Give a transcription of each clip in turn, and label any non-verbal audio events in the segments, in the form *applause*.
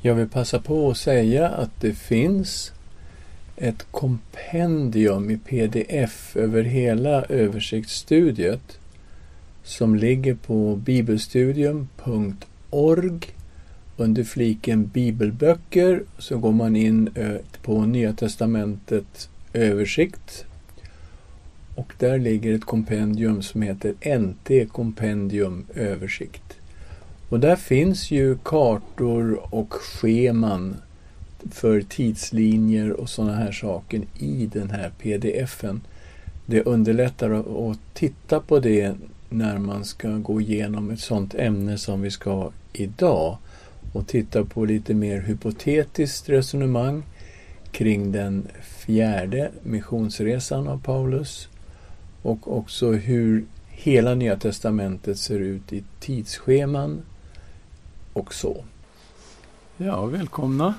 Jag vill passa på att säga att det finns ett kompendium i pdf över hela översiktsstudiet som ligger på bibelstudium.org under fliken bibelböcker så går man in eh, på Nya Testamentet översikt och där ligger ett kompendium som heter NT kompendium översikt. Och där finns ju kartor och scheman för tidslinjer och sådana här saker i den här pdfen. Det underlättar att titta på det när man ska gå igenom ett sådant ämne som vi ska idag och titta på lite mer hypotetiskt resonemang kring den fjärde missionsresan av Paulus och också hur hela Nya Testamentet ser ut i tidsscheman och så. Ja, välkomna.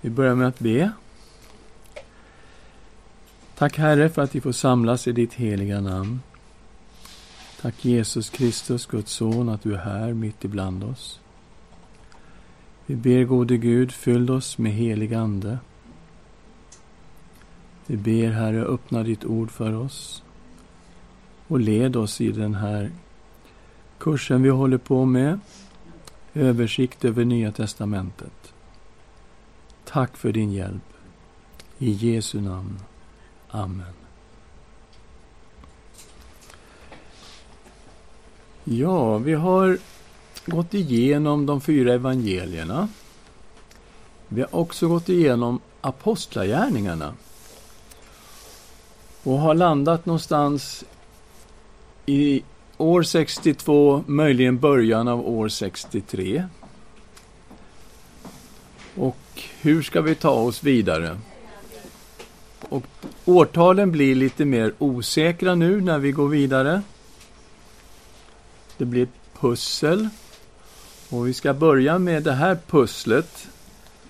Vi börjar med att be. Tack Herre för att vi får samlas i ditt heliga namn. Tack Jesus Kristus, Guds son, att du är här mitt ibland oss. Vi ber gode Gud, fyll oss med helig Ande. Vi ber Herre, öppna ditt ord för oss och led oss i den här kursen vi håller på med. Översikt över Nya Testamentet. Tack för din hjälp. I Jesu namn. Amen. Ja, vi har gått igenom de fyra evangelierna. Vi har också gått igenom apostlagärningarna och har landat någonstans i år 62, möjligen början av år 63. Och hur ska vi ta oss vidare? Och årtalen blir lite mer osäkra nu när vi går vidare. Det blir ett pussel. Och vi ska börja med det här pusslet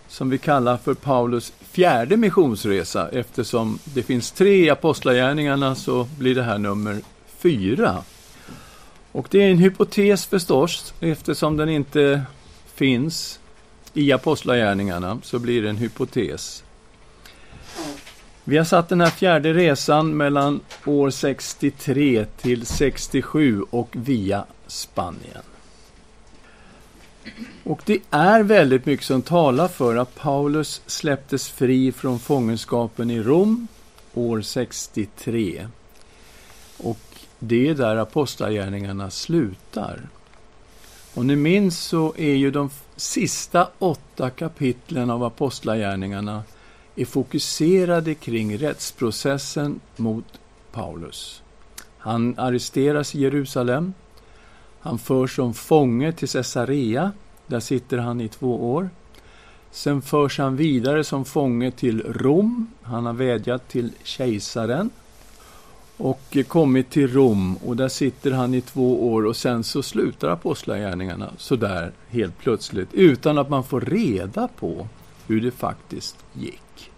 som vi kallar för Paulus fjärde missionsresa. Eftersom det finns tre i Apostlagärningarna så blir det här nummer fyra. Och det är en hypotes förstås, eftersom den inte finns i Apostlagärningarna så blir det en hypotes. Vi har satt den här fjärde resan mellan år 63 till 67 och via Spanien. Och det är väldigt mycket som talar för att Paulus släpptes fri från fångenskapen i Rom år 63. Och det är där apostlagärningarna slutar. Och ni minns så är ju de sista åtta kapitlen av apostlagärningarna är fokuserade kring rättsprocessen mot Paulus. Han arresteras i Jerusalem. Han förs som fånge till Caesarea. Där sitter han i två år. Sen förs han vidare som fånge till Rom. Han har vädjat till kejsaren och kommit till Rom och där sitter han i två år och sen så slutar apostlagärningarna sådär helt plötsligt utan att man får reda på hur det faktiskt gick.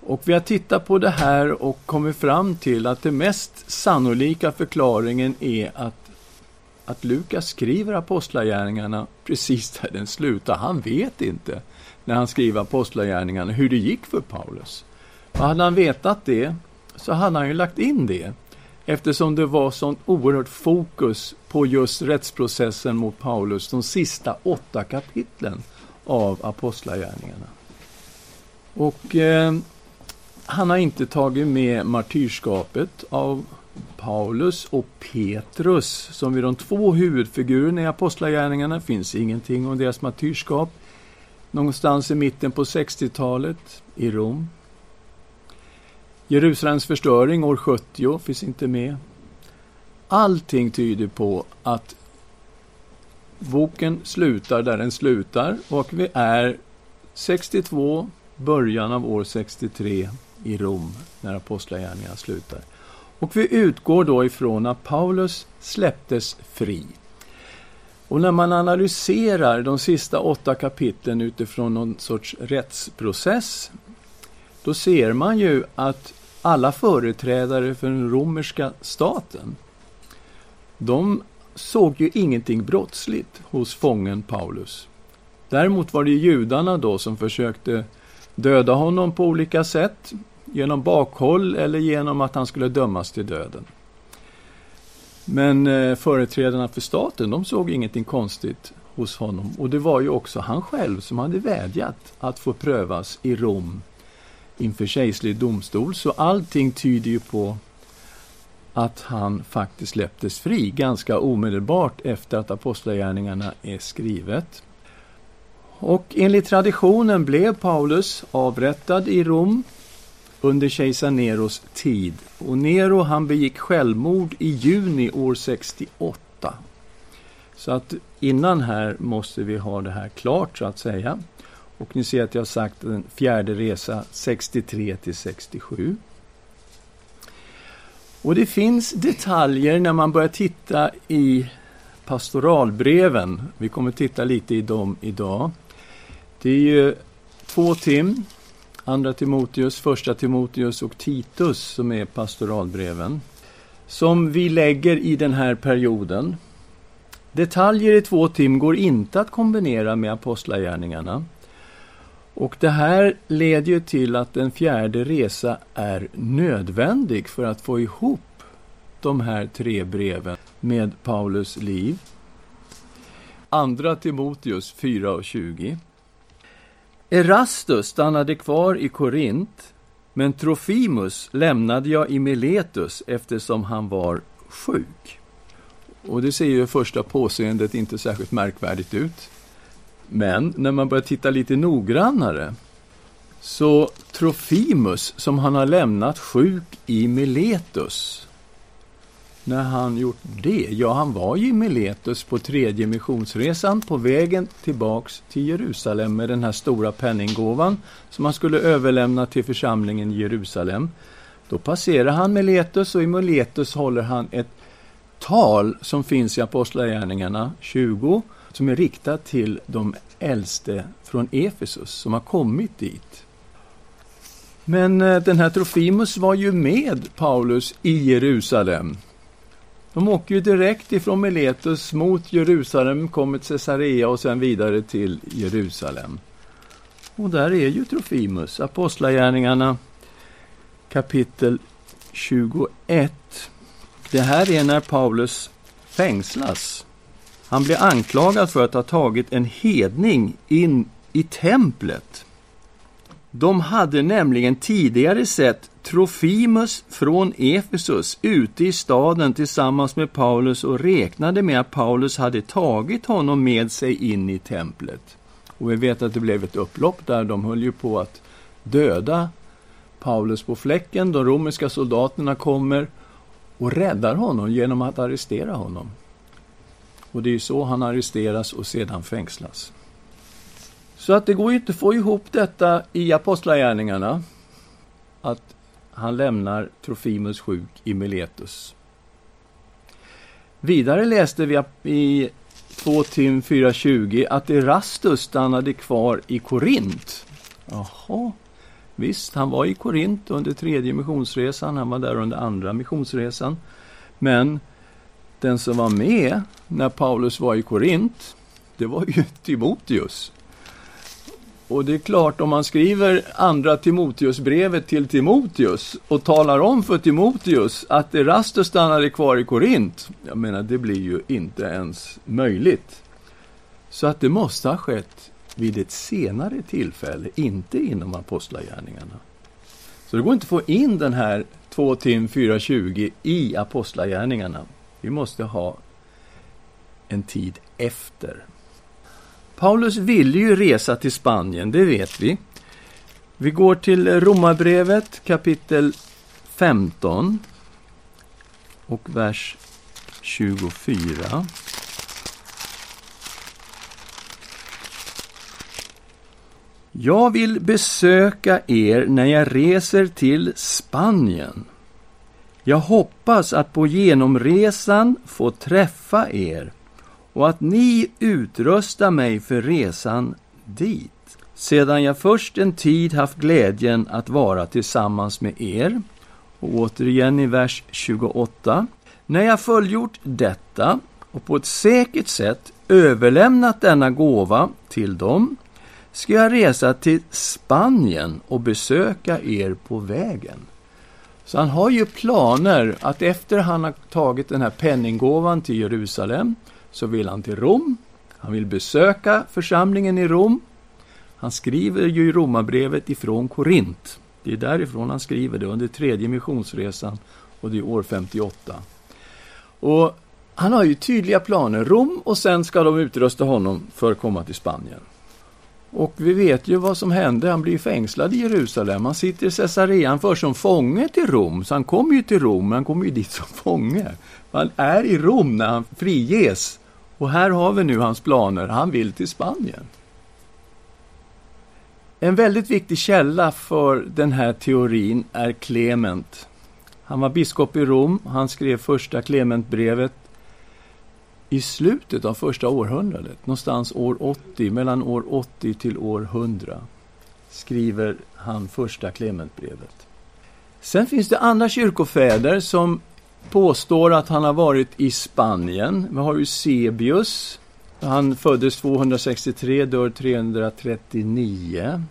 Och vi har tittat på det här och kommit fram till att den mest sannolika förklaringen är att, att Lukas skriver apostlagärningarna precis där den slutar. Han vet inte när han skriver apostlagärningarna hur det gick för Paulus. Och hade han vetat det så hade han ju lagt in det eftersom det var sånt oerhört fokus på just rättsprocessen mot Paulus de sista åtta kapitlen av Apostlagärningarna. Och eh, han har inte tagit med martyrskapet av Paulus och Petrus som är de två huvudfigurerna i Apostlagärningarna. Det finns ingenting om deras martyrskap. Någonstans i mitten på 60-talet i Rom. Jerusalems förstöring år 70 finns inte med. Allting tyder på att boken slutar där den slutar och vi är 62, början av år 63 i Rom, när Apostlagärningarna slutar. Och vi utgår då ifrån att Paulus släpptes fri. Och när man analyserar de sista åtta kapitlen utifrån någon sorts rättsprocess, då ser man ju att alla företrädare för den romerska staten, de såg ju ingenting brottsligt hos fången Paulus. Däremot var det judarna då som försökte döda honom på olika sätt, genom bakhåll eller genom att han skulle dömas till döden. Men eh, företrädarna för staten, de såg ingenting konstigt hos honom. Och det var ju också han själv som hade vädjat att få prövas i Rom inför kejserlig domstol. Så allting tyder ju på att han faktiskt släpptes fri ganska omedelbart efter att Apostlagärningarna är skrivet. Och enligt traditionen blev Paulus avrättad i Rom under kejsar Neros tid. Och Nero han begick självmord i juni år 68. Så att innan här måste vi ha det här klart så att säga. Och ni ser att jag har sagt den fjärde resa 63 till 67. Och det finns detaljer när man börjar titta i pastoralbreven. Vi kommer titta lite i dem idag. Det är ju två tim, Andra Timoteus, Första Timoteus och Titus som är pastoralbreven. Som vi lägger i den här perioden. Detaljer i två tim går inte att kombinera med apostlagärningarna. Och det här leder ju till att en fjärde resa är nödvändig för att få ihop de här tre breven med Paulus liv. Andra Timoteus 4 och 20. Erastus stannade kvar i Korint, men Trofimus lämnade jag i Miletus eftersom han var sjuk. Och det ser ju första påseendet inte särskilt märkvärdigt ut. Men när man börjar titta lite noggrannare så Trofimus, som han har lämnat sjuk i Miletus, när han gjort det? Ja, han var ju i Miletus på tredje missionsresan på vägen tillbaks till Jerusalem med den här stora penninggåvan som han skulle överlämna till församlingen i Jerusalem. Då passerar han Miletus och i Miletus håller han ett tal som finns i Apostlagärningarna 20 som är riktad till de äldste från Efesus som har kommit dit. Men eh, den här Trofimus var ju med Paulus i Jerusalem de åker ju direkt ifrån Miletus mot Jerusalem, kommer till Caesarea och sen vidare till Jerusalem. Och där är ju Trofimus, Apostlagärningarna kapitel 21. Det här är när Paulus fängslas. Han blir anklagad för att ha tagit en hedning in i templet. De hade nämligen tidigare sett Trofimus från Efesus ute i staden tillsammans med Paulus och räknade med att Paulus hade tagit honom med sig in i templet. Och vi vet att det blev ett upplopp där. De höll ju på att döda Paulus på fläcken. De romerska soldaterna kommer och räddar honom genom att arrestera honom. Och det är ju så han arresteras och sedan fängslas. Så att det går ju inte att få ihop detta i Apostlagärningarna. Att han lämnar Trofimus sjuk i Miletus. Vidare läste vi i 2 Tim 4.20 att Erastus stannade kvar i Korint. Jaha, visst, han var i Korint under tredje missionsresan, han var där under andra missionsresan. Men den som var med när Paulus var i Korint, det var ju *laughs* Timoteus. Och det är klart, om man skriver andra Timoteusbrevet till Timoteus och talar om för Timoteus att Erastus stannade kvar i Korint, jag menar, det blir ju inte ens möjligt. Så att det måste ha skett vid ett senare tillfälle, inte inom Apostlagärningarna. Så det går inte att få in den här 2 Tim 4.20 i Apostlagärningarna. Vi måste ha en tid efter. Paulus ville ju resa till Spanien, det vet vi. Vi går till Romarbrevet kapitel 15 och vers 24. Jag vill besöka er när jag reser till Spanien. Jag hoppas att på genomresan få träffa er och att ni utrustar mig för resan dit, sedan jag först en tid haft glädjen att vara tillsammans med er. Och återigen i vers 28. När jag fullgjort detta och på ett säkert sätt överlämnat denna gåva till dem ska jag resa till Spanien och besöka er på vägen. Så han har ju planer att efter han har tagit den här penninggåvan till Jerusalem så vill han till Rom. Han vill besöka församlingen i Rom. Han skriver ju i Romarbrevet ifrån Korint. Det är därifrån han skriver det under tredje missionsresan och det är år 58. Och han har ju tydliga planer. Rom och sen ska de utrusta honom för att komma till Spanien. Och vi vet ju vad som hände. Han blir fängslad i Jerusalem. Han sitter i Caesarea. för som fånge till Rom. Så han kommer ju till Rom, men han kommer ju dit som fånge. Han är i Rom när han friges. Och här har vi nu hans planer. Han vill till Spanien. En väldigt viktig källa för den här teorin är Clement. Han var biskop i Rom. Han skrev första Clementbrevet i slutet av första århundradet, någonstans år 80, mellan år 80 till år 100, skriver han första Clementbrevet. Sen finns det andra kyrkofäder som påstår att han har varit i Spanien. Vi har ju Sebius. Han föddes 263, dör 339.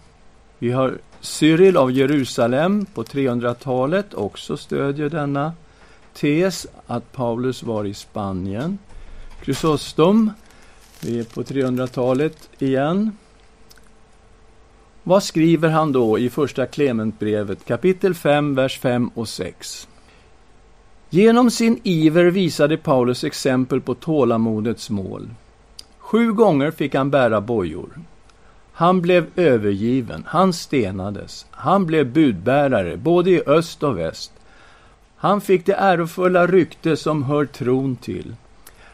Vi har Cyril av Jerusalem på 300-talet, också stödjer denna tes att Paulus var i Spanien. Chrysostom, vi är på 300-talet igen. Vad skriver han då i första Clementbrevet, kapitel 5, vers 5 och 6? Genom sin iver visade Paulus exempel på tålamodets mål. Sju gånger fick han bära bojor. Han blev övergiven, han stenades, han blev budbärare både i öst och väst. Han fick det ärofulla rykte som hör tron till.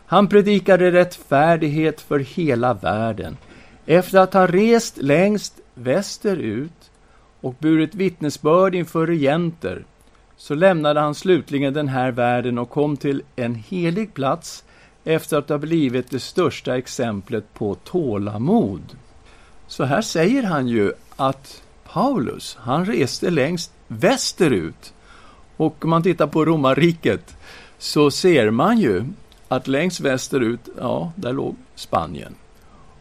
Han predikade rättfärdighet för hela världen. Efter att ha rest längst västerut och burit vittnesbörd inför regenter så lämnade han slutligen den här världen och kom till en helig plats efter att ha blivit det största exemplet på tålamod. Så här säger han ju att Paulus, han reste längst västerut. Och om man tittar på romarriket så ser man ju att längst västerut, ja, där låg Spanien.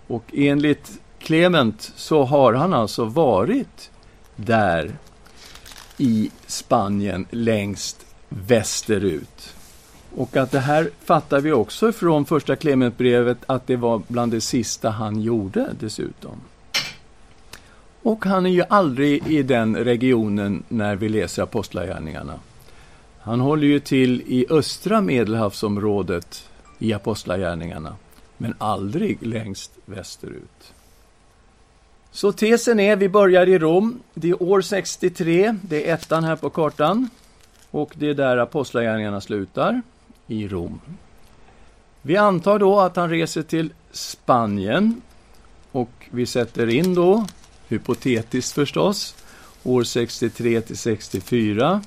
Och enligt Clement så har han alltså varit där i Spanien längst västerut. Och att det här fattar vi också från första Clementbrevet att det var bland det sista han gjorde dessutom. Och han är ju aldrig i den regionen när vi läser Apostlagärningarna. Han håller ju till i östra Medelhavsområdet i Apostlagärningarna, men aldrig längst västerut. Så tesen är, vi börjar i Rom, det är år 63, det är ettan här på kartan, och det är där Apostlagärningarna slutar, i Rom. Vi antar då att han reser till Spanien, och vi sätter in då, hypotetiskt förstås, år 63 till 64,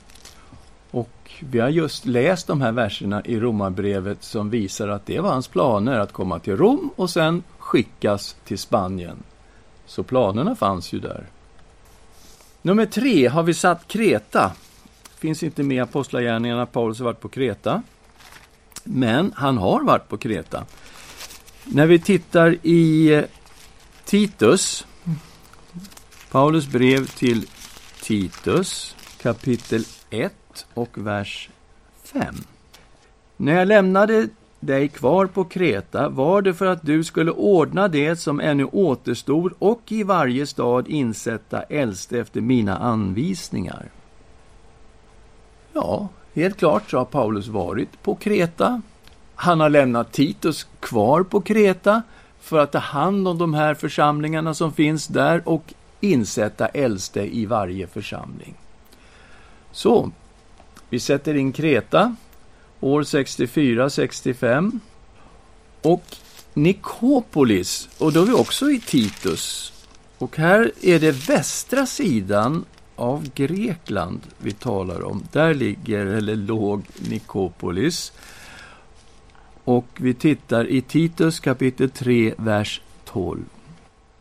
vi har just läst de här verserna i Romarbrevet som visar att det var hans planer att komma till Rom och sen skickas till Spanien. Så planerna fanns ju där. Nummer tre har vi satt Kreta. Finns inte med i Apostlagärningarna, Paulus har varit på Kreta. Men han har varit på Kreta. När vi tittar i eh, Titus, Paulus brev till Titus, kapitel 1 och vers 5. När jag lämnade dig kvar på Kreta var det för att du skulle ordna det som ännu återstod och i varje stad insätta äldste efter mina anvisningar. Ja, helt klart så har Paulus varit på Kreta. Han har lämnat Titus kvar på Kreta för att ta hand om de här församlingarna som finns där och insätta äldste i varje församling. Så, vi sätter in Kreta år 64-65. Och Nikopolis, och då är vi också i Titus. Och här är det västra sidan av Grekland vi talar om. Där ligger, eller låg, Nikopolis. Och vi tittar i Titus kapitel 3, vers 12.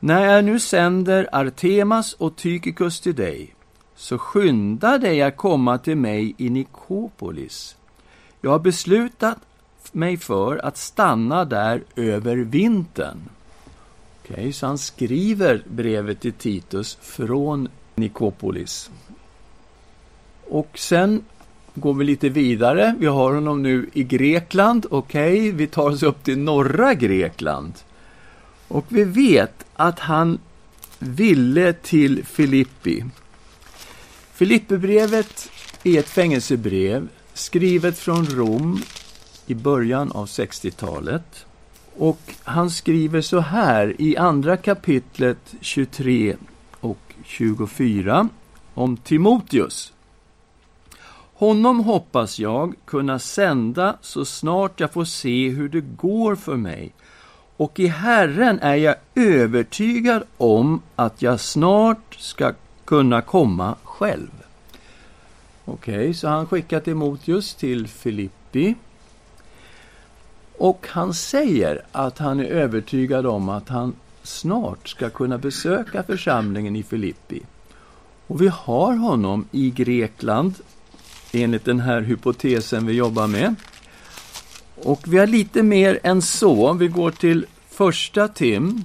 När jag nu sänder Artemas och Tykikus till dig så skynda dig att komma till mig i Nikopolis. Jag har beslutat mig för att stanna där över vintern. Okej, okay, så han skriver brevet till Titus från Nikopolis. Och sen går vi lite vidare. Vi har honom nu i Grekland. Okej, okay, vi tar oss upp till norra Grekland. Och vi vet att han ville till Filippi. Filipperbrevet är ett fängelsebrev skrivet från Rom i början av 60-talet. Och han skriver så här i andra kapitlet 23 och 24 om Timoteus. Honom hoppas jag kunna sända så snart jag får se hur det går för mig. Och i Herren är jag övertygad om att jag snart ska kunna komma själv. Okej, okay, så han skickar Timoteus till Filippi. Och han säger att han är övertygad om att han snart ska kunna besöka församlingen i Filippi. Och vi har honom i Grekland enligt den här hypotesen vi jobbar med. Och vi har lite mer än så. Vi går till första Tim,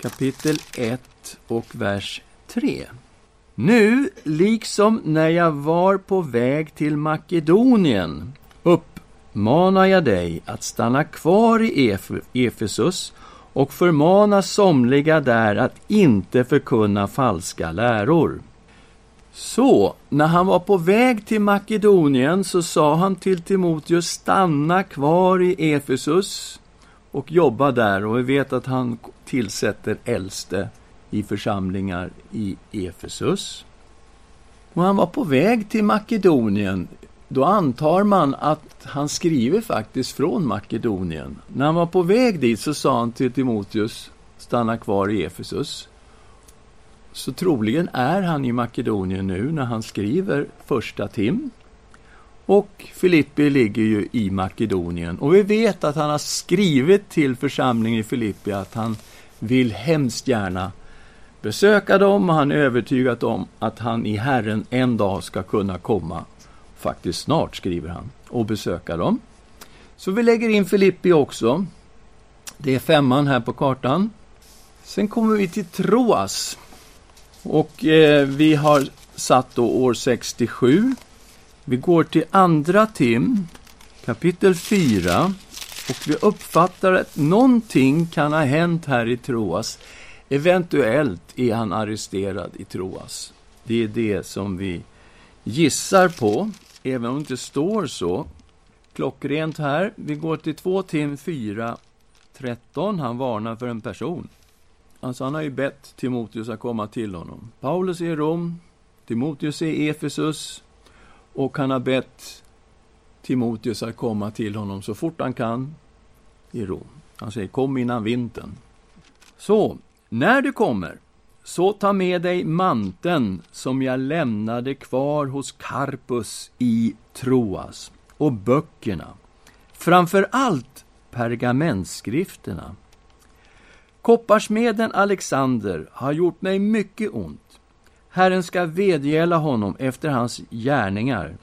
kapitel 1 och vers 3. Nu, liksom när jag var på väg till Makedonien, uppmanar jag dig att stanna kvar i Efesus och förmana somliga där att inte förkunna falska läror. Så, när han var på väg till Makedonien så sa han till Timoteus, stanna kvar i Efesus och jobba där. Och vi vet att han tillsätter äldste i församlingar i Efesus. Och han var på väg till Makedonien. Då antar man att han skriver faktiskt från Makedonien. När han var på väg dit så sa han till Timoteus, stanna kvar i Efesus. Så troligen är han i Makedonien nu när han skriver första Tim. Och Filippi ligger ju i Makedonien. Och vi vet att han har skrivit till församlingen i Filippi att han vill hemskt gärna besöka dem och han är övertygad om att han i Herren en dag ska kunna komma, faktiskt snart skriver han, och besöka dem. Så vi lägger in Filippi också. Det är femman här på kartan. Sen kommer vi till Troas. Och eh, vi har satt då år 67. Vi går till andra Tim, kapitel 4. Och vi uppfattar att någonting kan ha hänt här i Troas. Eventuellt är han arresterad i Troas. Det är det som vi gissar på, även om det inte står så. Klockrent här. Vi går till 2 Tim 4, 13. Han varnar för en person. Alltså han har ju bett Timoteus att komma till honom. Paulus är i Rom, Timoteus är i Efesus och han har bett Timoteus att komma till honom så fort han kan i Rom. Han säger kom innan vintern. Så, när du kommer, så ta med dig manteln som jag lämnade kvar hos Karpus i Troas och böckerna, framför allt pergamentskrifterna Kopparsmeden Alexander har gjort mig mycket ont. Herren ska vedgälla honom efter hans gärningar.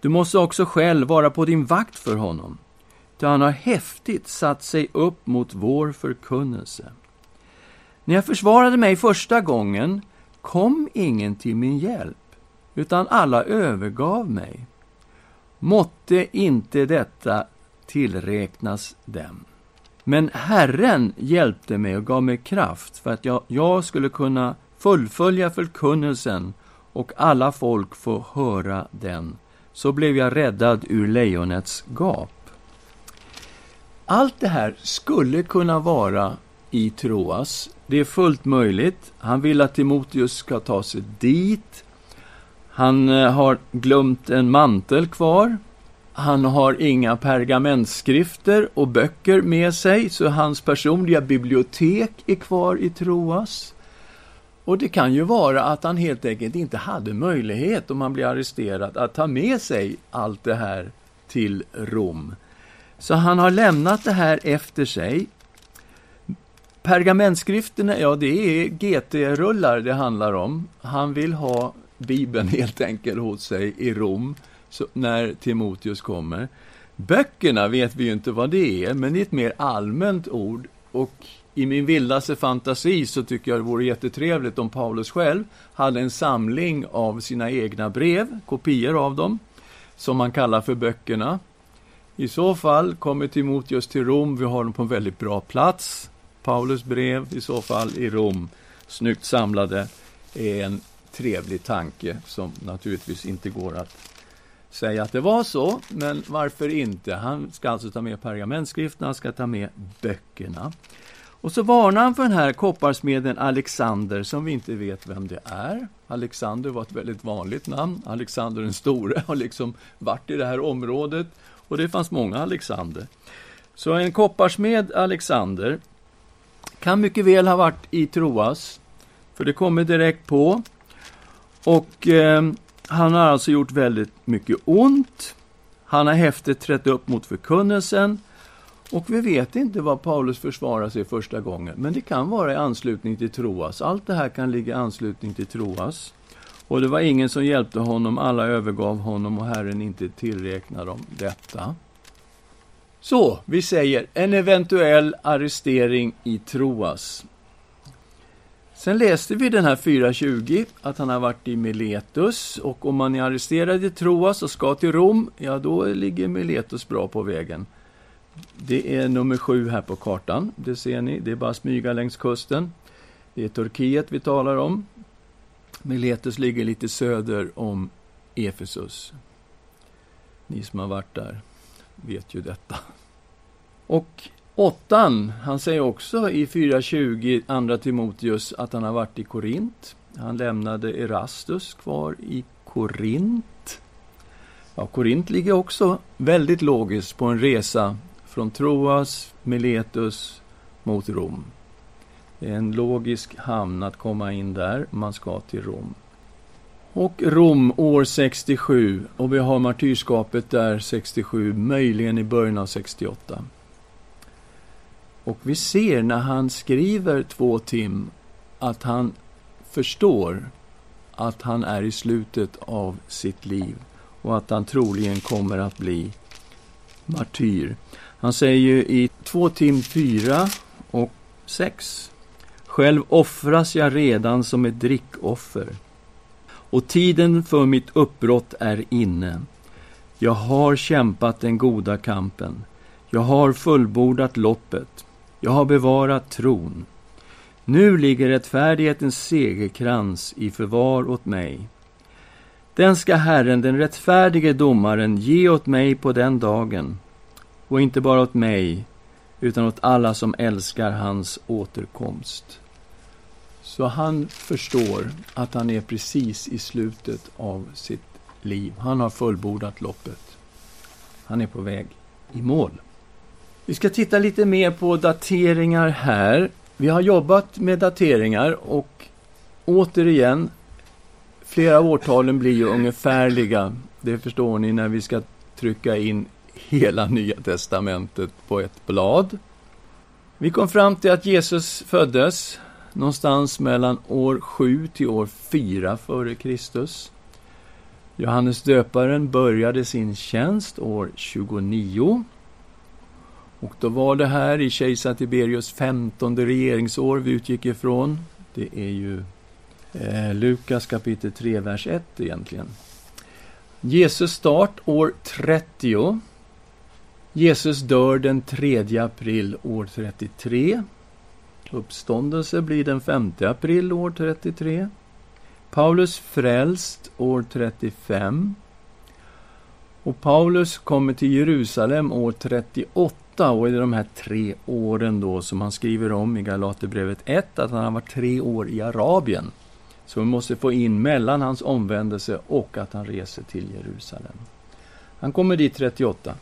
Du måste också själv vara på din vakt för honom, ty han har häftigt satt sig upp mot vår förkunnelse. När jag försvarade mig första gången kom ingen till min hjälp, utan alla övergav mig. Måtte inte detta tillräknas dem. Men Herren hjälpte mig och gav mig kraft för att jag, jag skulle kunna fullfölja förkunnelsen och alla folk få höra den. Så blev jag räddad ur lejonets gap. Allt det här skulle kunna vara i Troas. Det är fullt möjligt. Han vill att Timoteus ska ta sig dit. Han eh, har glömt en mantel kvar han har inga pergamentskrifter och böcker med sig, så hans personliga bibliotek är kvar i Troas. Och det kan ju vara att han helt enkelt inte hade möjlighet, om han blir arresterad, att ta med sig allt det här till Rom. Så han har lämnat det här efter sig. Pergamentskrifterna, ja det är GT-rullar det handlar om. Han vill ha Bibeln helt enkelt hos sig i Rom så, när Timoteus kommer. Böckerna vet vi ju inte vad det är, men det är ett mer allmänt ord. Och i min vildaste fantasi så tycker jag det vore jättetrevligt om Paulus själv hade en samling av sina egna brev, kopior av dem, som man kallar för böckerna. I så fall kommer Timoteus till Rom, vi har dem på en väldigt bra plats. Paulus brev, i så fall i Rom, snyggt samlade, är en trevlig tanke som naturligtvis inte går att säga att det var så, men varför inte? Han ska alltså ta med pergamentskrifterna, han ska ta med böckerna. Och så varnar han för den här kopparsmeden Alexander, som vi inte vet vem det är. Alexander var ett väldigt vanligt namn. Alexander den store har liksom varit i det här området, och det fanns många Alexander. Så en kopparsmed Alexander kan mycket väl ha varit i Troas, för det kommer direkt på. Och eh, han har alltså gjort väldigt mycket ont. Han har häftigt trätt upp mot förkunnelsen. Och vi vet inte vad Paulus försvarar sig första gången, men det kan vara i anslutning till Troas. Allt det här kan ligga i anslutning till Troas. Och det var ingen som hjälpte honom, alla övergav honom och Herren inte tillräknade dem detta. Så, vi säger en eventuell arrestering i Troas. Sen läste vi den här 4.20, att han har varit i Miletus, och om man är arresterad i Troas och ska till Rom, ja då ligger Miletus bra på vägen. Det är nummer sju här på kartan, det ser ni, det är bara smyga längs kusten. Det är Turkiet vi talar om. Miletus ligger lite söder om Efesus. Ni som har varit där vet ju detta. Och åttan, han säger också i 4.20, andra Timoteus, att han har varit i Korint. Han lämnade Erastus kvar i Korint. Ja, Korint ligger också väldigt logiskt på en resa från Troas, Miletus mot Rom. Det är en logisk hamn att komma in där, man ska till Rom. Och Rom år 67, och vi har martyrskapet där 67, möjligen i början av 68. Och vi ser när han skriver två tim att han förstår att han är i slutet av sitt liv och att han troligen kommer att bli martyr. Han säger ju i 2 Tim 4 och 6 Själv offras jag redan som ett drickoffer och tiden för mitt uppbrott är inne. Jag har kämpat den goda kampen. Jag har fullbordat loppet. Jag har bevarat tron. Nu ligger rättfärdighetens segerkrans i förvar åt mig. Den ska Herren, den rättfärdige domaren, ge åt mig på den dagen, och inte bara åt mig, utan åt alla som älskar hans återkomst. Så han förstår att han är precis i slutet av sitt liv. Han har fullbordat loppet. Han är på väg i mål. Vi ska titta lite mer på dateringar här. Vi har jobbat med dateringar och återigen, flera av årtalen blir ju ungefärliga. Det förstår ni när vi ska trycka in hela Nya Testamentet på ett blad. Vi kom fram till att Jesus föddes någonstans mellan år 7 till år 4 före Kristus. Johannes döparen började sin tjänst år 29 och då var det här i kejsar Tiberius femtonde regeringsår vi utgick ifrån. Det är ju eh, Lukas kapitel 3, vers 1 egentligen. Jesus start år 30. Jesus dör den 3 april år 33. Uppståndelse blir den 5 april år 33. Paulus frälst år 35. Och Paulus kommer till Jerusalem år 38 och är det de här tre åren då som han skriver om i Galaterbrevet 1 att han har varit tre år i Arabien. Så vi måste få in mellan hans omvändelse och att han reser till Jerusalem. Han kommer dit 38.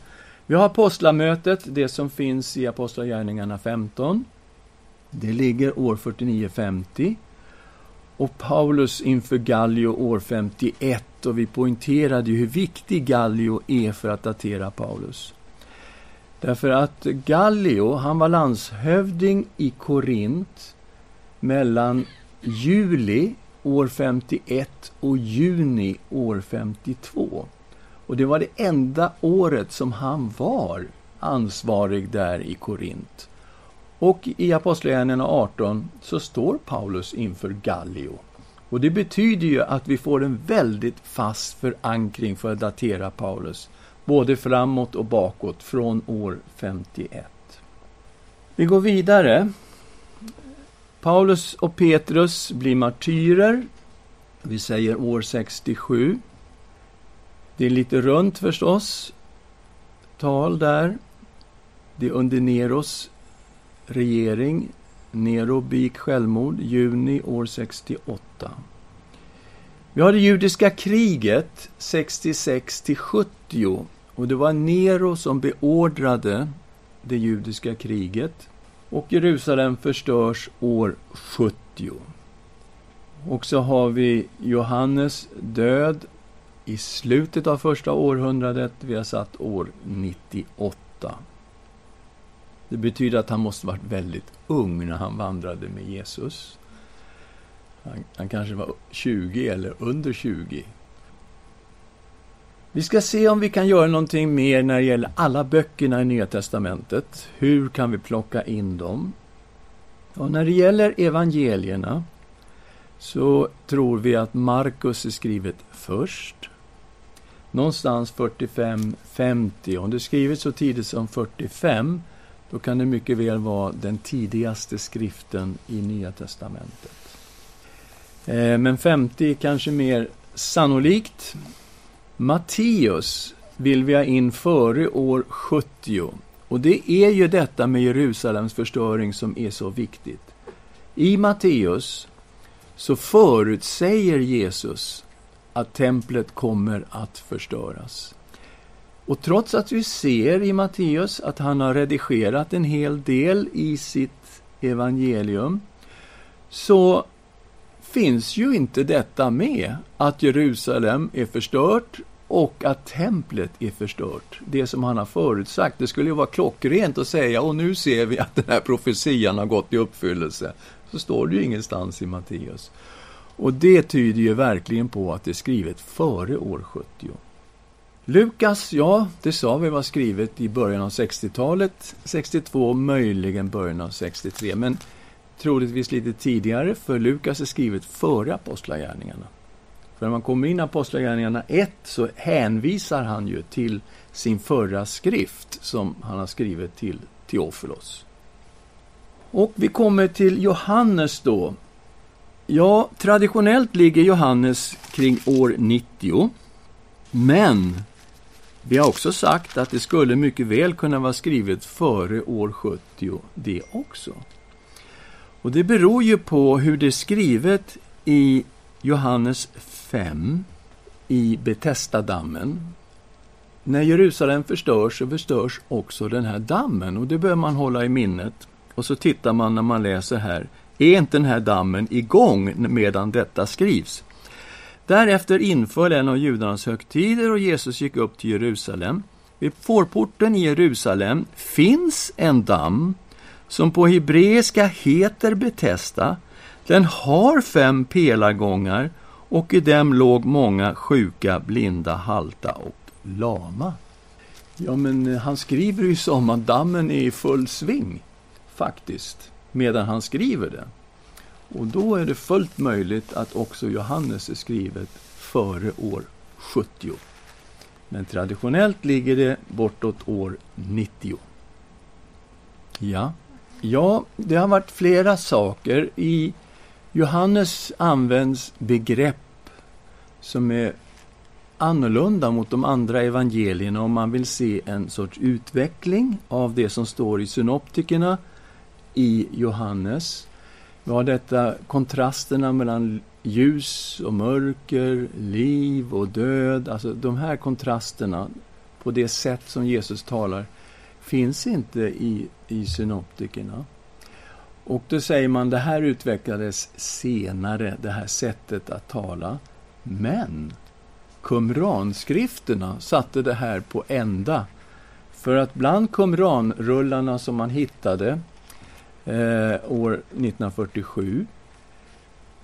Vi har apostlamötet, det som finns i Apostlagärningarna 15. Det ligger år 49-50. Och Paulus inför Gallio år 51 och vi poängterade ju hur viktig Gallio är för att datera Paulus. Därför att Gallio, han var landshövding i Korint mellan juli år 51 och juni år 52. Och det var det enda året som han var ansvarig där i Korint. Och i Apostlagärningarna 18 så står Paulus inför Gallio. Och det betyder ju att vi får en väldigt fast förankring för att datera Paulus, både framåt och bakåt, från år 51. Vi går vidare. Paulus och Petrus blir martyrer. Vi säger år 67. Det är lite runt förstås, tal där. Det är under Neros regering. Nero begick självmord juni år 68. Vi har det judiska kriget 66 till 70 och det var Nero som beordrade det judiska kriget och Jerusalem förstörs år 70. Och så har vi Johannes död i slutet av första århundradet. Vi har satt år 98. Det betyder att han måste varit väldigt ung när han vandrade med Jesus. Han, han kanske var 20 eller under 20. Vi ska se om vi kan göra någonting mer när det gäller alla böckerna i Nya Testamentet. Hur kan vi plocka in dem? Och när det gäller evangelierna så tror vi att Markus är skrivet först. Någonstans 45-50. Om det är skrivet så tidigt som 45 då kan det mycket väl vara den tidigaste skriften i Nya Testamentet. Eh, men 50 är kanske mer sannolikt. Matteus vill vi ha in före år 70. Och det är ju detta med Jerusalems förstöring som är så viktigt. I Matteus så förutsäger Jesus att templet kommer att förstöras. Och trots att vi ser i Matteus att han har redigerat en hel del i sitt evangelium, så finns ju inte detta med, att Jerusalem är förstört och att templet är förstört. Det som han har förutsagt. Det skulle ju vara klockrent att säga, och nu ser vi att den här profetian har gått i uppfyllelse. Så står det ju ingenstans i Matteus. Och det tyder ju verkligen på att det är skrivet före år 70. Lukas, ja, det sa vi var skrivet i början av 60-talet, 62, möjligen början av 63, men troligtvis lite tidigare, för Lukas är skrivet före Apostlagärningarna. För när man kommer in i Apostlagärningarna 1 så hänvisar han ju till sin förra skrift som han har skrivit till Teofilos. Och vi kommer till Johannes då. Ja, traditionellt ligger Johannes kring år 90. Men vi har också sagt att det skulle mycket väl kunna vara skrivet före år 70 det också. Och det beror ju på hur det är skrivet i Johannes 5 i Betestadammen. När Jerusalem förstörs så förstörs också den här dammen och det bör man hålla i minnet. Och så tittar man när man läser här. Är inte den här dammen igång medan detta skrivs? Därefter inföll en av judarnas högtider och Jesus gick upp till Jerusalem. Vid fårporten i Jerusalem finns en damm som på hebreiska heter Betesta. Den har fem pelargångar och i dem låg många sjuka, blinda, halta och lama. Ja, men eh, han skriver ju som att dammen är i full sving, faktiskt, medan han skriver det. Och då är det fullt möjligt att också Johannes är skrivet före år 70. Men traditionellt ligger det bortåt år 90. Ja, ja det har varit flera saker. I Johannes används begrepp som är annorlunda mot de andra evangelierna om man vill se en sorts utveckling av det som står i synoptikerna i Johannes vi har detta kontrasterna mellan ljus och mörker, liv och död. Alltså de här kontrasterna på det sätt som Jesus talar finns inte i, i synoptikerna. Och då säger man det här utvecklades senare, det här sättet att tala. Men Qumranskrifterna satte det här på ända. För att bland Qumranrullarna som man hittade eh, år 1947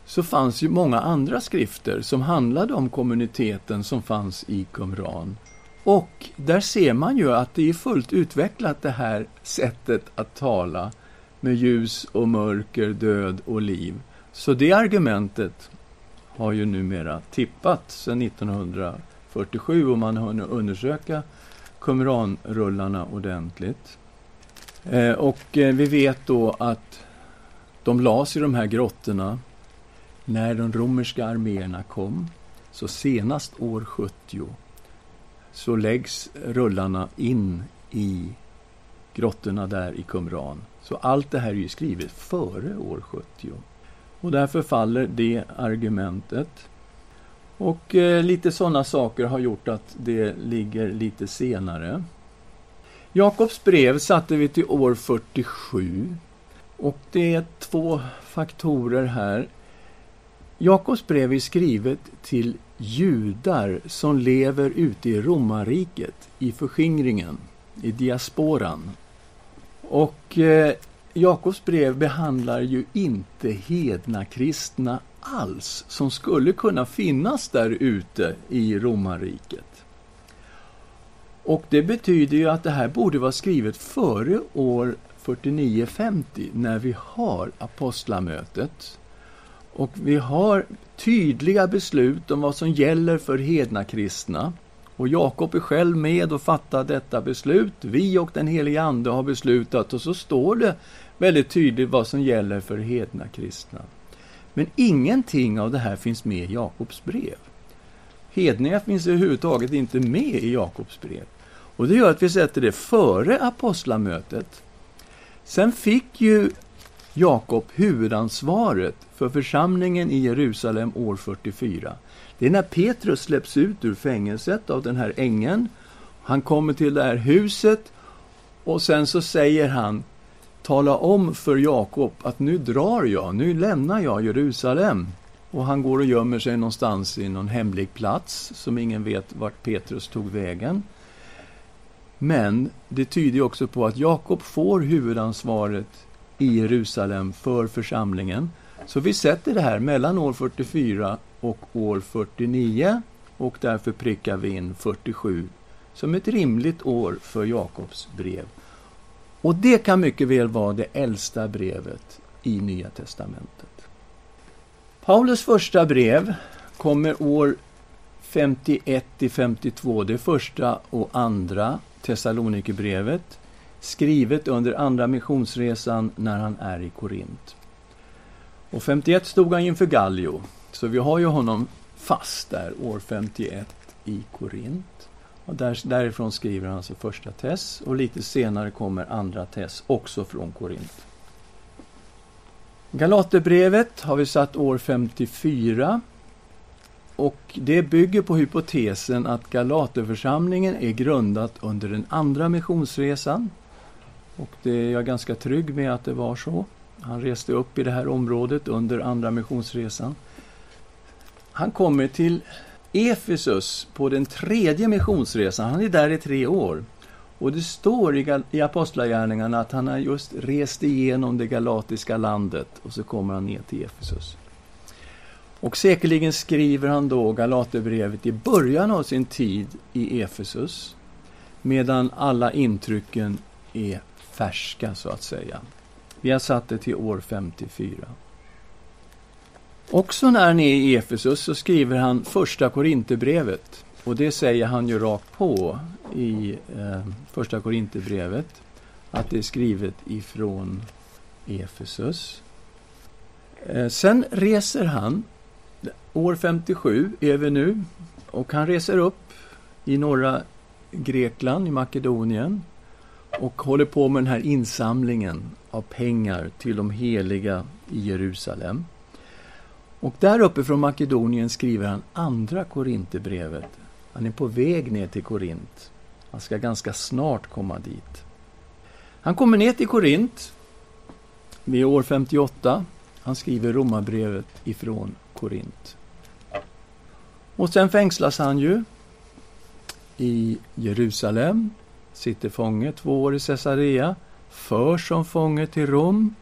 så fanns ju många andra skrifter som handlade om kommuniteten som fanns i Qumran. Och där ser man ju att det är fullt utvecklat det här sättet att tala med ljus och mörker, död och liv. Så det argumentet har ju numera tippat sedan 1947 och man har hunnit undersöka Qumran-rullarna ordentligt. Eh, och eh, vi vet då att de lades i de här grottorna när de romerska arméerna kom. Så senast år 70 så läggs rullarna in i grottorna där i Qumran. Så allt det här är ju skrivet före år 70. Och därför faller det argumentet. Och eh, lite sådana saker har gjort att det ligger lite senare. Jakobs brev satte vi till år 47. Och det är två faktorer här. Jakobs brev är skrivet till judar som lever ute i romarriket, i förskingringen, i diasporan. Och eh, Jakobs brev behandlar ju inte hedna kristna alls, som skulle kunna finnas där ute i romarriket. Och det betyder ju att det här borde vara skrivet före år 49-50, när vi har apostlamötet. Och vi har tydliga beslut om vad som gäller för hedna kristna. Och Jakob är själv med och fattar detta beslut. Vi och den helige Ande har beslutat och så står det väldigt tydligt vad som gäller för hedna kristna. Men ingenting av det här finns med i Jakobs brev. Hedningar finns överhuvudtaget inte med i Jakobs brev. Och det gör att vi sätter det före apostlamötet. Sen fick ju Jakob huvudansvaret för församlingen i Jerusalem år 44. Det är när Petrus släpps ut ur fängelset av den här ängeln. Han kommer till det här huset och sen så säger han Tala om för Jakob att nu drar jag, nu lämnar jag Jerusalem. Och han går och gömmer sig någonstans i någon hemlig plats som ingen vet vart Petrus tog vägen. Men det tyder också på att Jakob får huvudansvaret i Jerusalem för församlingen. Så vi sätter det här mellan år 44 och år 49 och därför prickar vi in 47 som ett rimligt år för Jakobs brev. Och det kan mycket väl vara det äldsta brevet i Nya testamentet. Paulus första brev kommer år 51 52, det första och andra Thessalonikerbrevet, skrivet under andra missionsresan när han är i Korint. Och 51 stod han inför Gallio, så vi har ju honom fast där år 51 i Korint. Och där, därifrån skriver han alltså första Tess och lite senare kommer andra Tess, också från Korint. Galaterbrevet har vi satt år 54 och det bygger på hypotesen att Galaterförsamlingen är grundat under den andra missionsresan. Och det är jag ganska trygg med att det var så. Han reste upp i det här området under andra missionsresan. Han kommer till Efesus på den tredje missionsresan. Han är där i tre år. Och det står i, i Apostlagärningarna att han har just rest igenom det galatiska landet och så kommer han ner till Efesus. Och säkerligen skriver han då Galaterbrevet i början av sin tid i Efesus medan alla intrycken är färska, så att säga. Vi har satt det till år 54. Också när han är i Efesus så skriver han första Korinthierbrevet. Och det säger han ju rakt på i eh, första Korinthierbrevet. Att det är skrivet ifrån Efesus. Eh, sen reser han, år 57 är vi nu, och han reser upp i norra Grekland, i Makedonien och håller på med den här insamlingen av pengar till de heliga i Jerusalem. Och där uppe från Makedonien skriver han andra Korinthierbrevet. Han är på väg ner till Korint. Han ska ganska snart komma dit. Han kommer ner till Korint vid år 58. Han skriver romabrevet ifrån Korint. Och sen fängslas han ju i Jerusalem, sitter fånge två år i Caesarea, förs som fånge till Rom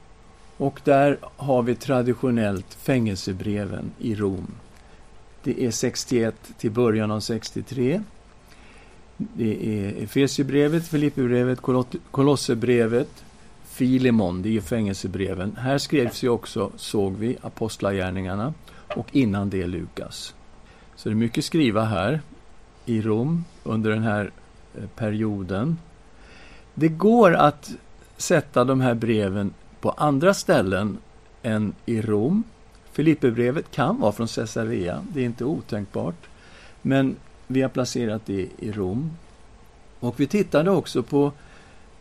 och där har vi traditionellt fängelsebreven i Rom. Det är 61 till början av 63. Det är Efesierbrevet, Filipperbrevet, Kolosserbrevet, Filemon, det är fängelsebreven. Här skrevs ju också, såg vi, Apostlagärningarna och innan det Lukas. Så det är mycket skriva här i Rom under den här eh, perioden. Det går att sätta de här breven på andra ställen än i Rom. Filipperbrevet kan vara från Caesarea, det är inte otänkbart. Men vi har placerat det i Rom. Och vi tittade också på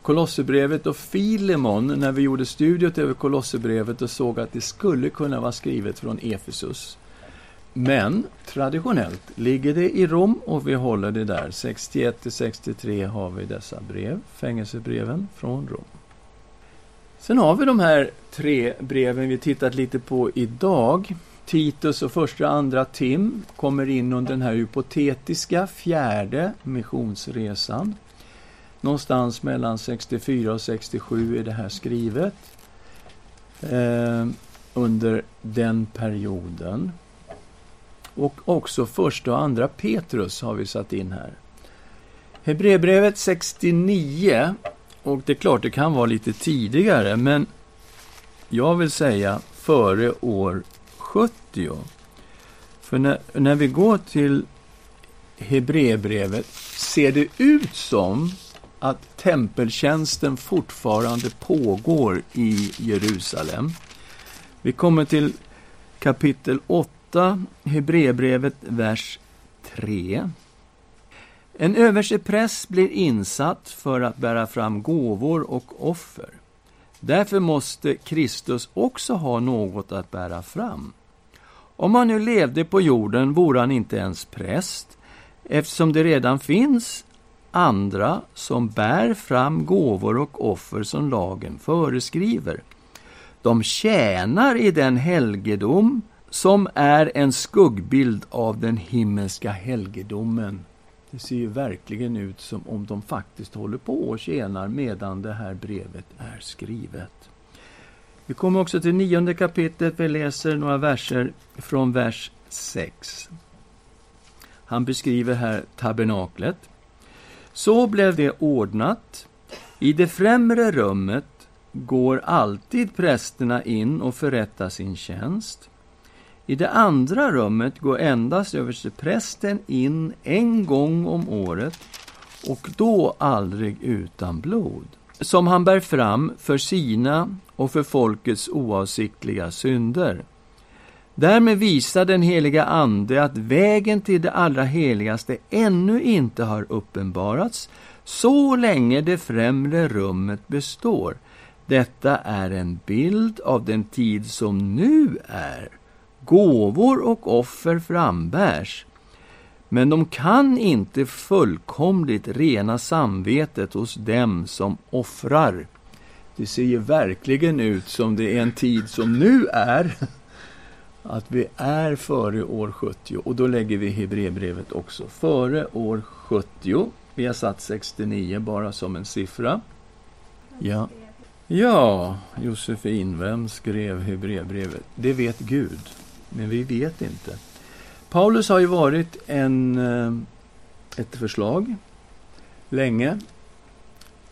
Kolosserbrevet och Filemon när vi gjorde studiet över Kolosserbrevet och såg att det skulle kunna vara skrivet från Efesus. Men traditionellt ligger det i Rom och vi håller det där. 61 till 63 har vi dessa brev, fängelsebreven från Rom. Sen har vi de här tre breven vi tittat lite på idag. Titus och första och andra Tim kommer in under den här hypotetiska fjärde missionsresan. Någonstans mellan 64 och 67 är det här skrivet. Eh, under den perioden. Och också första och andra Petrus har vi satt in här. Hebreerbrevet 69, och det är klart det kan vara lite tidigare, men jag vill säga före år 70. För när, när vi går till Hebreerbrevet ser det ut som att tempeltjänsten fortfarande pågår i Jerusalem. Vi kommer till kapitel 8, Hebreerbrevet, vers 3. En överstepräst blir insatt för att bära fram gåvor och offer. Därför måste Kristus också ha något att bära fram. Om han nu levde på jorden vore han inte ens präst, eftersom det redan finns andra som bär fram gåvor och offer som lagen föreskriver. De tjänar i den helgedom som är en skuggbild av den himmelska helgedomen. Det ser ju verkligen ut som om de faktiskt håller på och tjänar medan det här brevet är skrivet. Vi kommer också till nionde kapitlet. Vi läser några verser från vers 6. Han beskriver här tabernaklet. Så blev det ordnat. I det främre rummet går alltid prästerna in och förrättar sin tjänst. I det andra rummet går endast översteprästen in en gång om året och då aldrig utan blod, som han bär fram för sina och för folkets oavsiktliga synder. Därmed visar den heliga Ande att vägen till det allra heligaste ännu inte har uppenbarats så länge det främre rummet består. Detta är en bild av den tid som nu är. Gåvor och offer frambärs, men de kan inte fullkomligt rena samvetet hos dem som offrar. Det ser ju verkligen ut som det är en tid som nu är *laughs* att vi är före år 70 och då lägger vi Hebreerbrevet också före år 70. Vi har satt 69 bara som en siffra. Ja, ja Josefin, vem skrev Hebreerbrevet? Det vet Gud, men vi vet inte. Paulus har ju varit en, eh, ett förslag länge,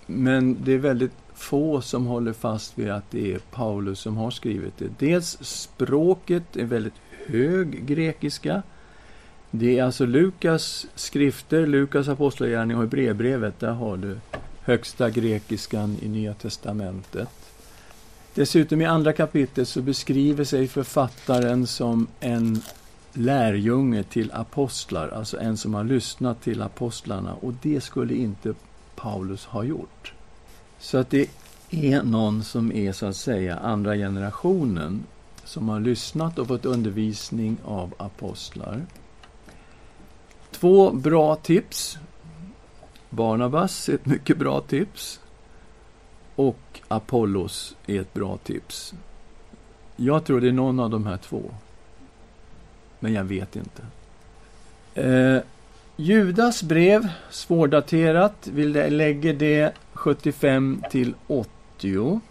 men det är väldigt få som håller fast vid att det är Paulus som har skrivit det. Dels språket är väldigt hög grekiska. Det är alltså Lukas skrifter, Lukas apostlagärning och brevbrevet. Där har du högsta grekiskan i Nya testamentet. Dessutom i andra kapitlet så beskriver sig författaren som en lärjunge till apostlar, alltså en som har lyssnat till apostlarna. Och det skulle inte Paulus ha gjort. Så att det är någon som är så att säga andra generationen som har lyssnat och fått undervisning av apostlar. Två bra tips. Barnabas är ett mycket bra tips. Och Apollos är ett bra tips. Jag tror det är någon av de här två. Men jag vet inte. Eh, Judas brev, svårdaterat. Vi lägger det 75 till 80.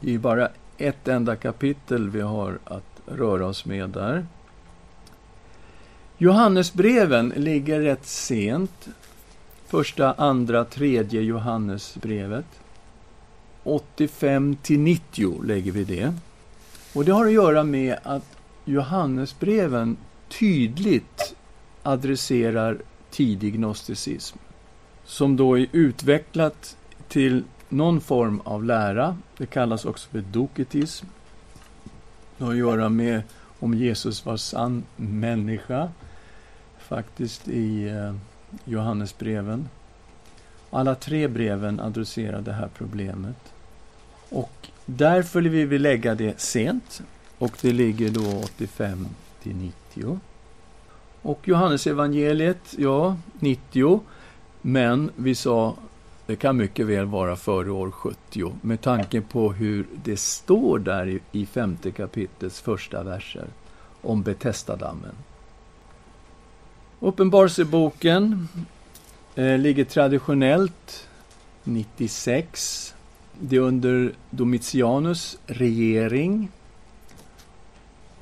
Det är bara ett enda kapitel vi har att röra oss med där. Johannesbreven ligger rätt sent. första, andra, tredje Johannesbrevet. 85 till 90 lägger vi det. Och det har att göra med att Johannesbreven tydligt adresserar tidig gnosticism. Som då är utvecklat till någon form av lära. Det kallas också för doketism. Det har att göra med om Jesus var sann människa. Faktiskt i eh, Johannesbreven. Alla tre breven adresserar det här problemet. Och därför vill vi lägga det sent. Och det ligger då 85 till 90. Och Johannesevangeliet, ja, 90. Men vi sa, det kan mycket väl vara före år 70 med tanke på hur det står där i, i femte kapitlets första verser om Betestadammen. Uppenbarelseboken eh, ligger traditionellt 96. Det är under Domitianus regering.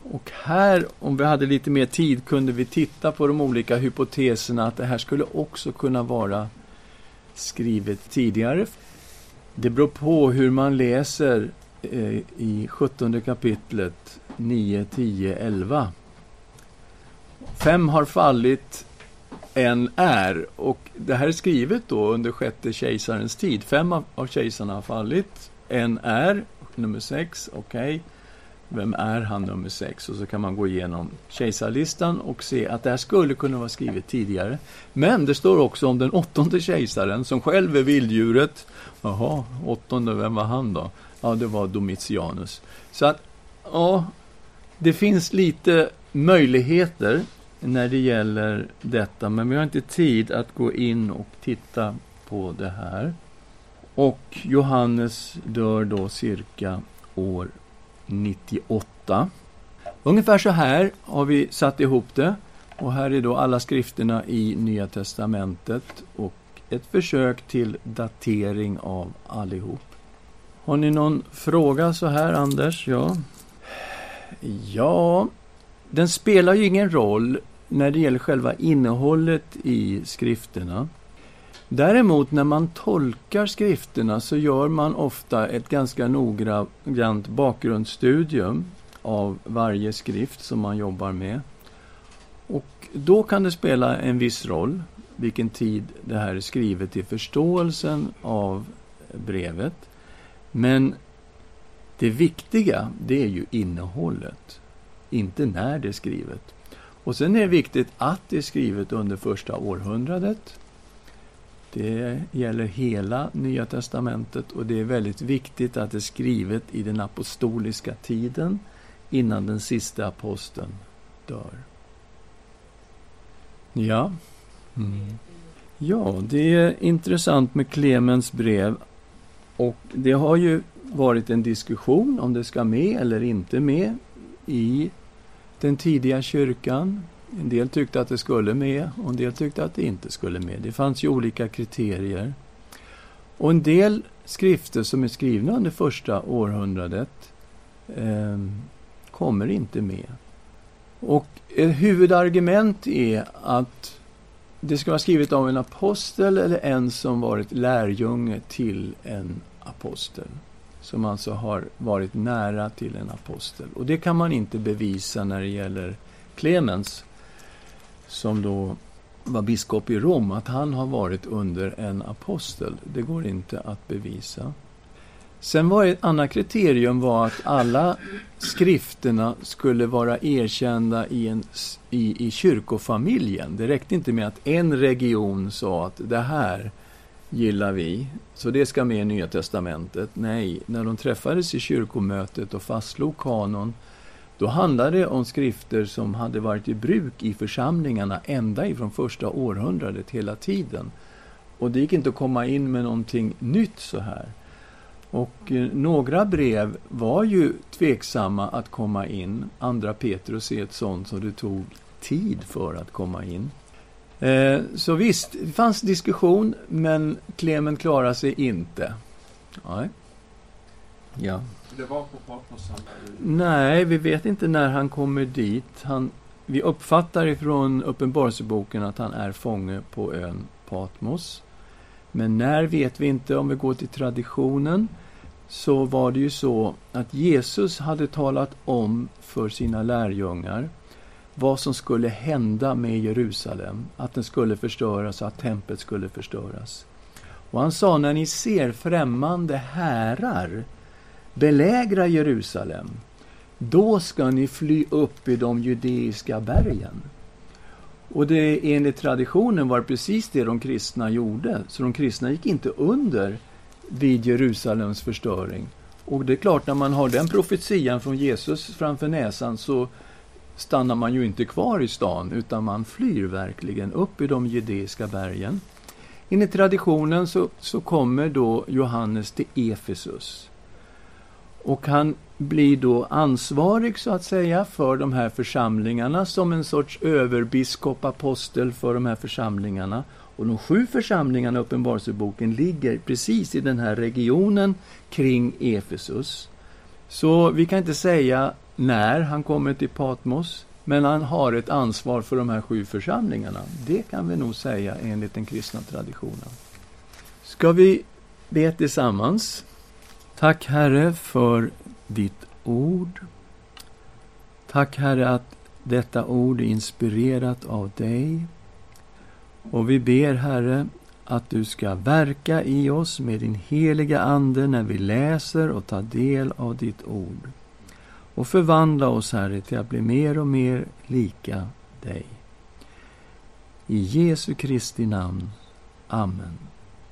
Och här, om vi hade lite mer tid, kunde vi titta på de olika hypoteserna att det här skulle också kunna vara skrivet tidigare. Det beror på hur man läser eh, i 17 kapitlet 9, 10, 11. Fem har fallit, en är. Och det här är skrivet då under sjätte kejsarens tid. Fem av kejsarna har fallit, en är, nummer sex, okej. Okay. Vem är han nummer sex? Och så kan man gå igenom kejsarlistan och se att det här skulle kunna vara skrivet tidigare. Men det står också om den åttonde kejsaren som själv är vilddjuret. Jaha, åttonde, vem var han då? Ja, det var Domitianus. Så att, ja, det finns lite möjligheter när det gäller detta, men vi har inte tid att gå in och titta på det här. Och Johannes dör då cirka år 98. Ungefär så här har vi satt ihop det. Och här är då alla skrifterna i Nya Testamentet och ett försök till datering av allihop. Har ni någon fråga så här, Anders? Ja. Ja, den spelar ju ingen roll när det gäller själva innehållet i skrifterna. Däremot när man tolkar skrifterna så gör man ofta ett ganska noggrant bakgrundsstudium av varje skrift som man jobbar med. Och då kan det spela en viss roll vilken tid det här är skrivet i förståelsen av brevet. Men det viktiga, det är ju innehållet, inte när det är skrivet. Och sen är det viktigt att det är skrivet under första århundradet. Det gäller hela Nya testamentet och det är väldigt viktigt att det är skrivet i den apostoliska tiden innan den sista aposteln dör. Ja. Mm. Ja, det är intressant med Clemens brev. Och det har ju varit en diskussion om det ska med eller inte med i den tidiga kyrkan. En del tyckte att det skulle med och en del tyckte att det inte skulle med. Det fanns ju olika kriterier. Och en del skrifter som är skrivna under första århundradet eh, kommer inte med. Och ett huvudargument är att det ska vara skrivet av en apostel eller en som varit lärjunge till en apostel som alltså har varit nära till en apostel. Och det kan man inte bevisa när det gäller Clemens, som då var biskop i Rom, att han har varit under en apostel. Det går inte att bevisa. Sen var ett annat kriterium var att alla skrifterna skulle vara erkända i, en, i, i kyrkofamiljen. Det räckte inte med att en region sa att det här gillar vi. Så det ska med i Nya Testamentet. Nej, när de träffades i kyrkomötet och fastslog kanon, då handlade det om skrifter som hade varit i bruk i församlingarna ända ifrån första århundradet hela tiden. Och det gick inte att komma in med någonting nytt så här. Och eh, några brev var ju tveksamma att komma in. Andra Petrus är ett sånt som det tog tid för att komma in. Eh, så visst, det fanns diskussion, men Klemen klarade sig inte. Nej. Ja. Det var på Patmos Nej, vi vet inte när han kommer dit. Han, vi uppfattar ifrån Uppenbarelseboken att han är fånge på ön Patmos. Men när vet vi inte, om vi går till traditionen, så var det ju så att Jesus hade talat om för sina lärjungar vad som skulle hända med Jerusalem, att den skulle förstöras och att templet skulle förstöras. Och han sa, när ni ser främmande härar belägra Jerusalem, då ska ni fly upp i de judeiska bergen. Och det, enligt traditionen var det precis det de kristna gjorde. Så de kristna gick inte under vid Jerusalems förstöring. Och det är klart, när man har den profetian från Jesus framför näsan så stannar man ju inte kvar i stan, utan man flyr verkligen upp i de judeiska bergen. Enligt traditionen så, så kommer då Johannes till Efesus. Och han blir då ansvarig, så att säga, för de här församlingarna som en sorts överbiskop, apostel för de här församlingarna. Och de sju församlingarna i Uppenbarelseboken ligger precis i den här regionen kring Efesus. Så vi kan inte säga när han kommer till Patmos, men han har ett ansvar för de här sju församlingarna. Det kan vi nog säga enligt den kristna traditionen. Ska vi be tillsammans? Tack Herre för ditt ord. Tack Herre att detta ord är inspirerat av dig. Och vi ber Herre att du ska verka i oss med din heliga Ande när vi läser och tar del av ditt ord. Och förvandla oss, Herre, till att bli mer och mer lika dig. I Jesu Kristi namn. Amen.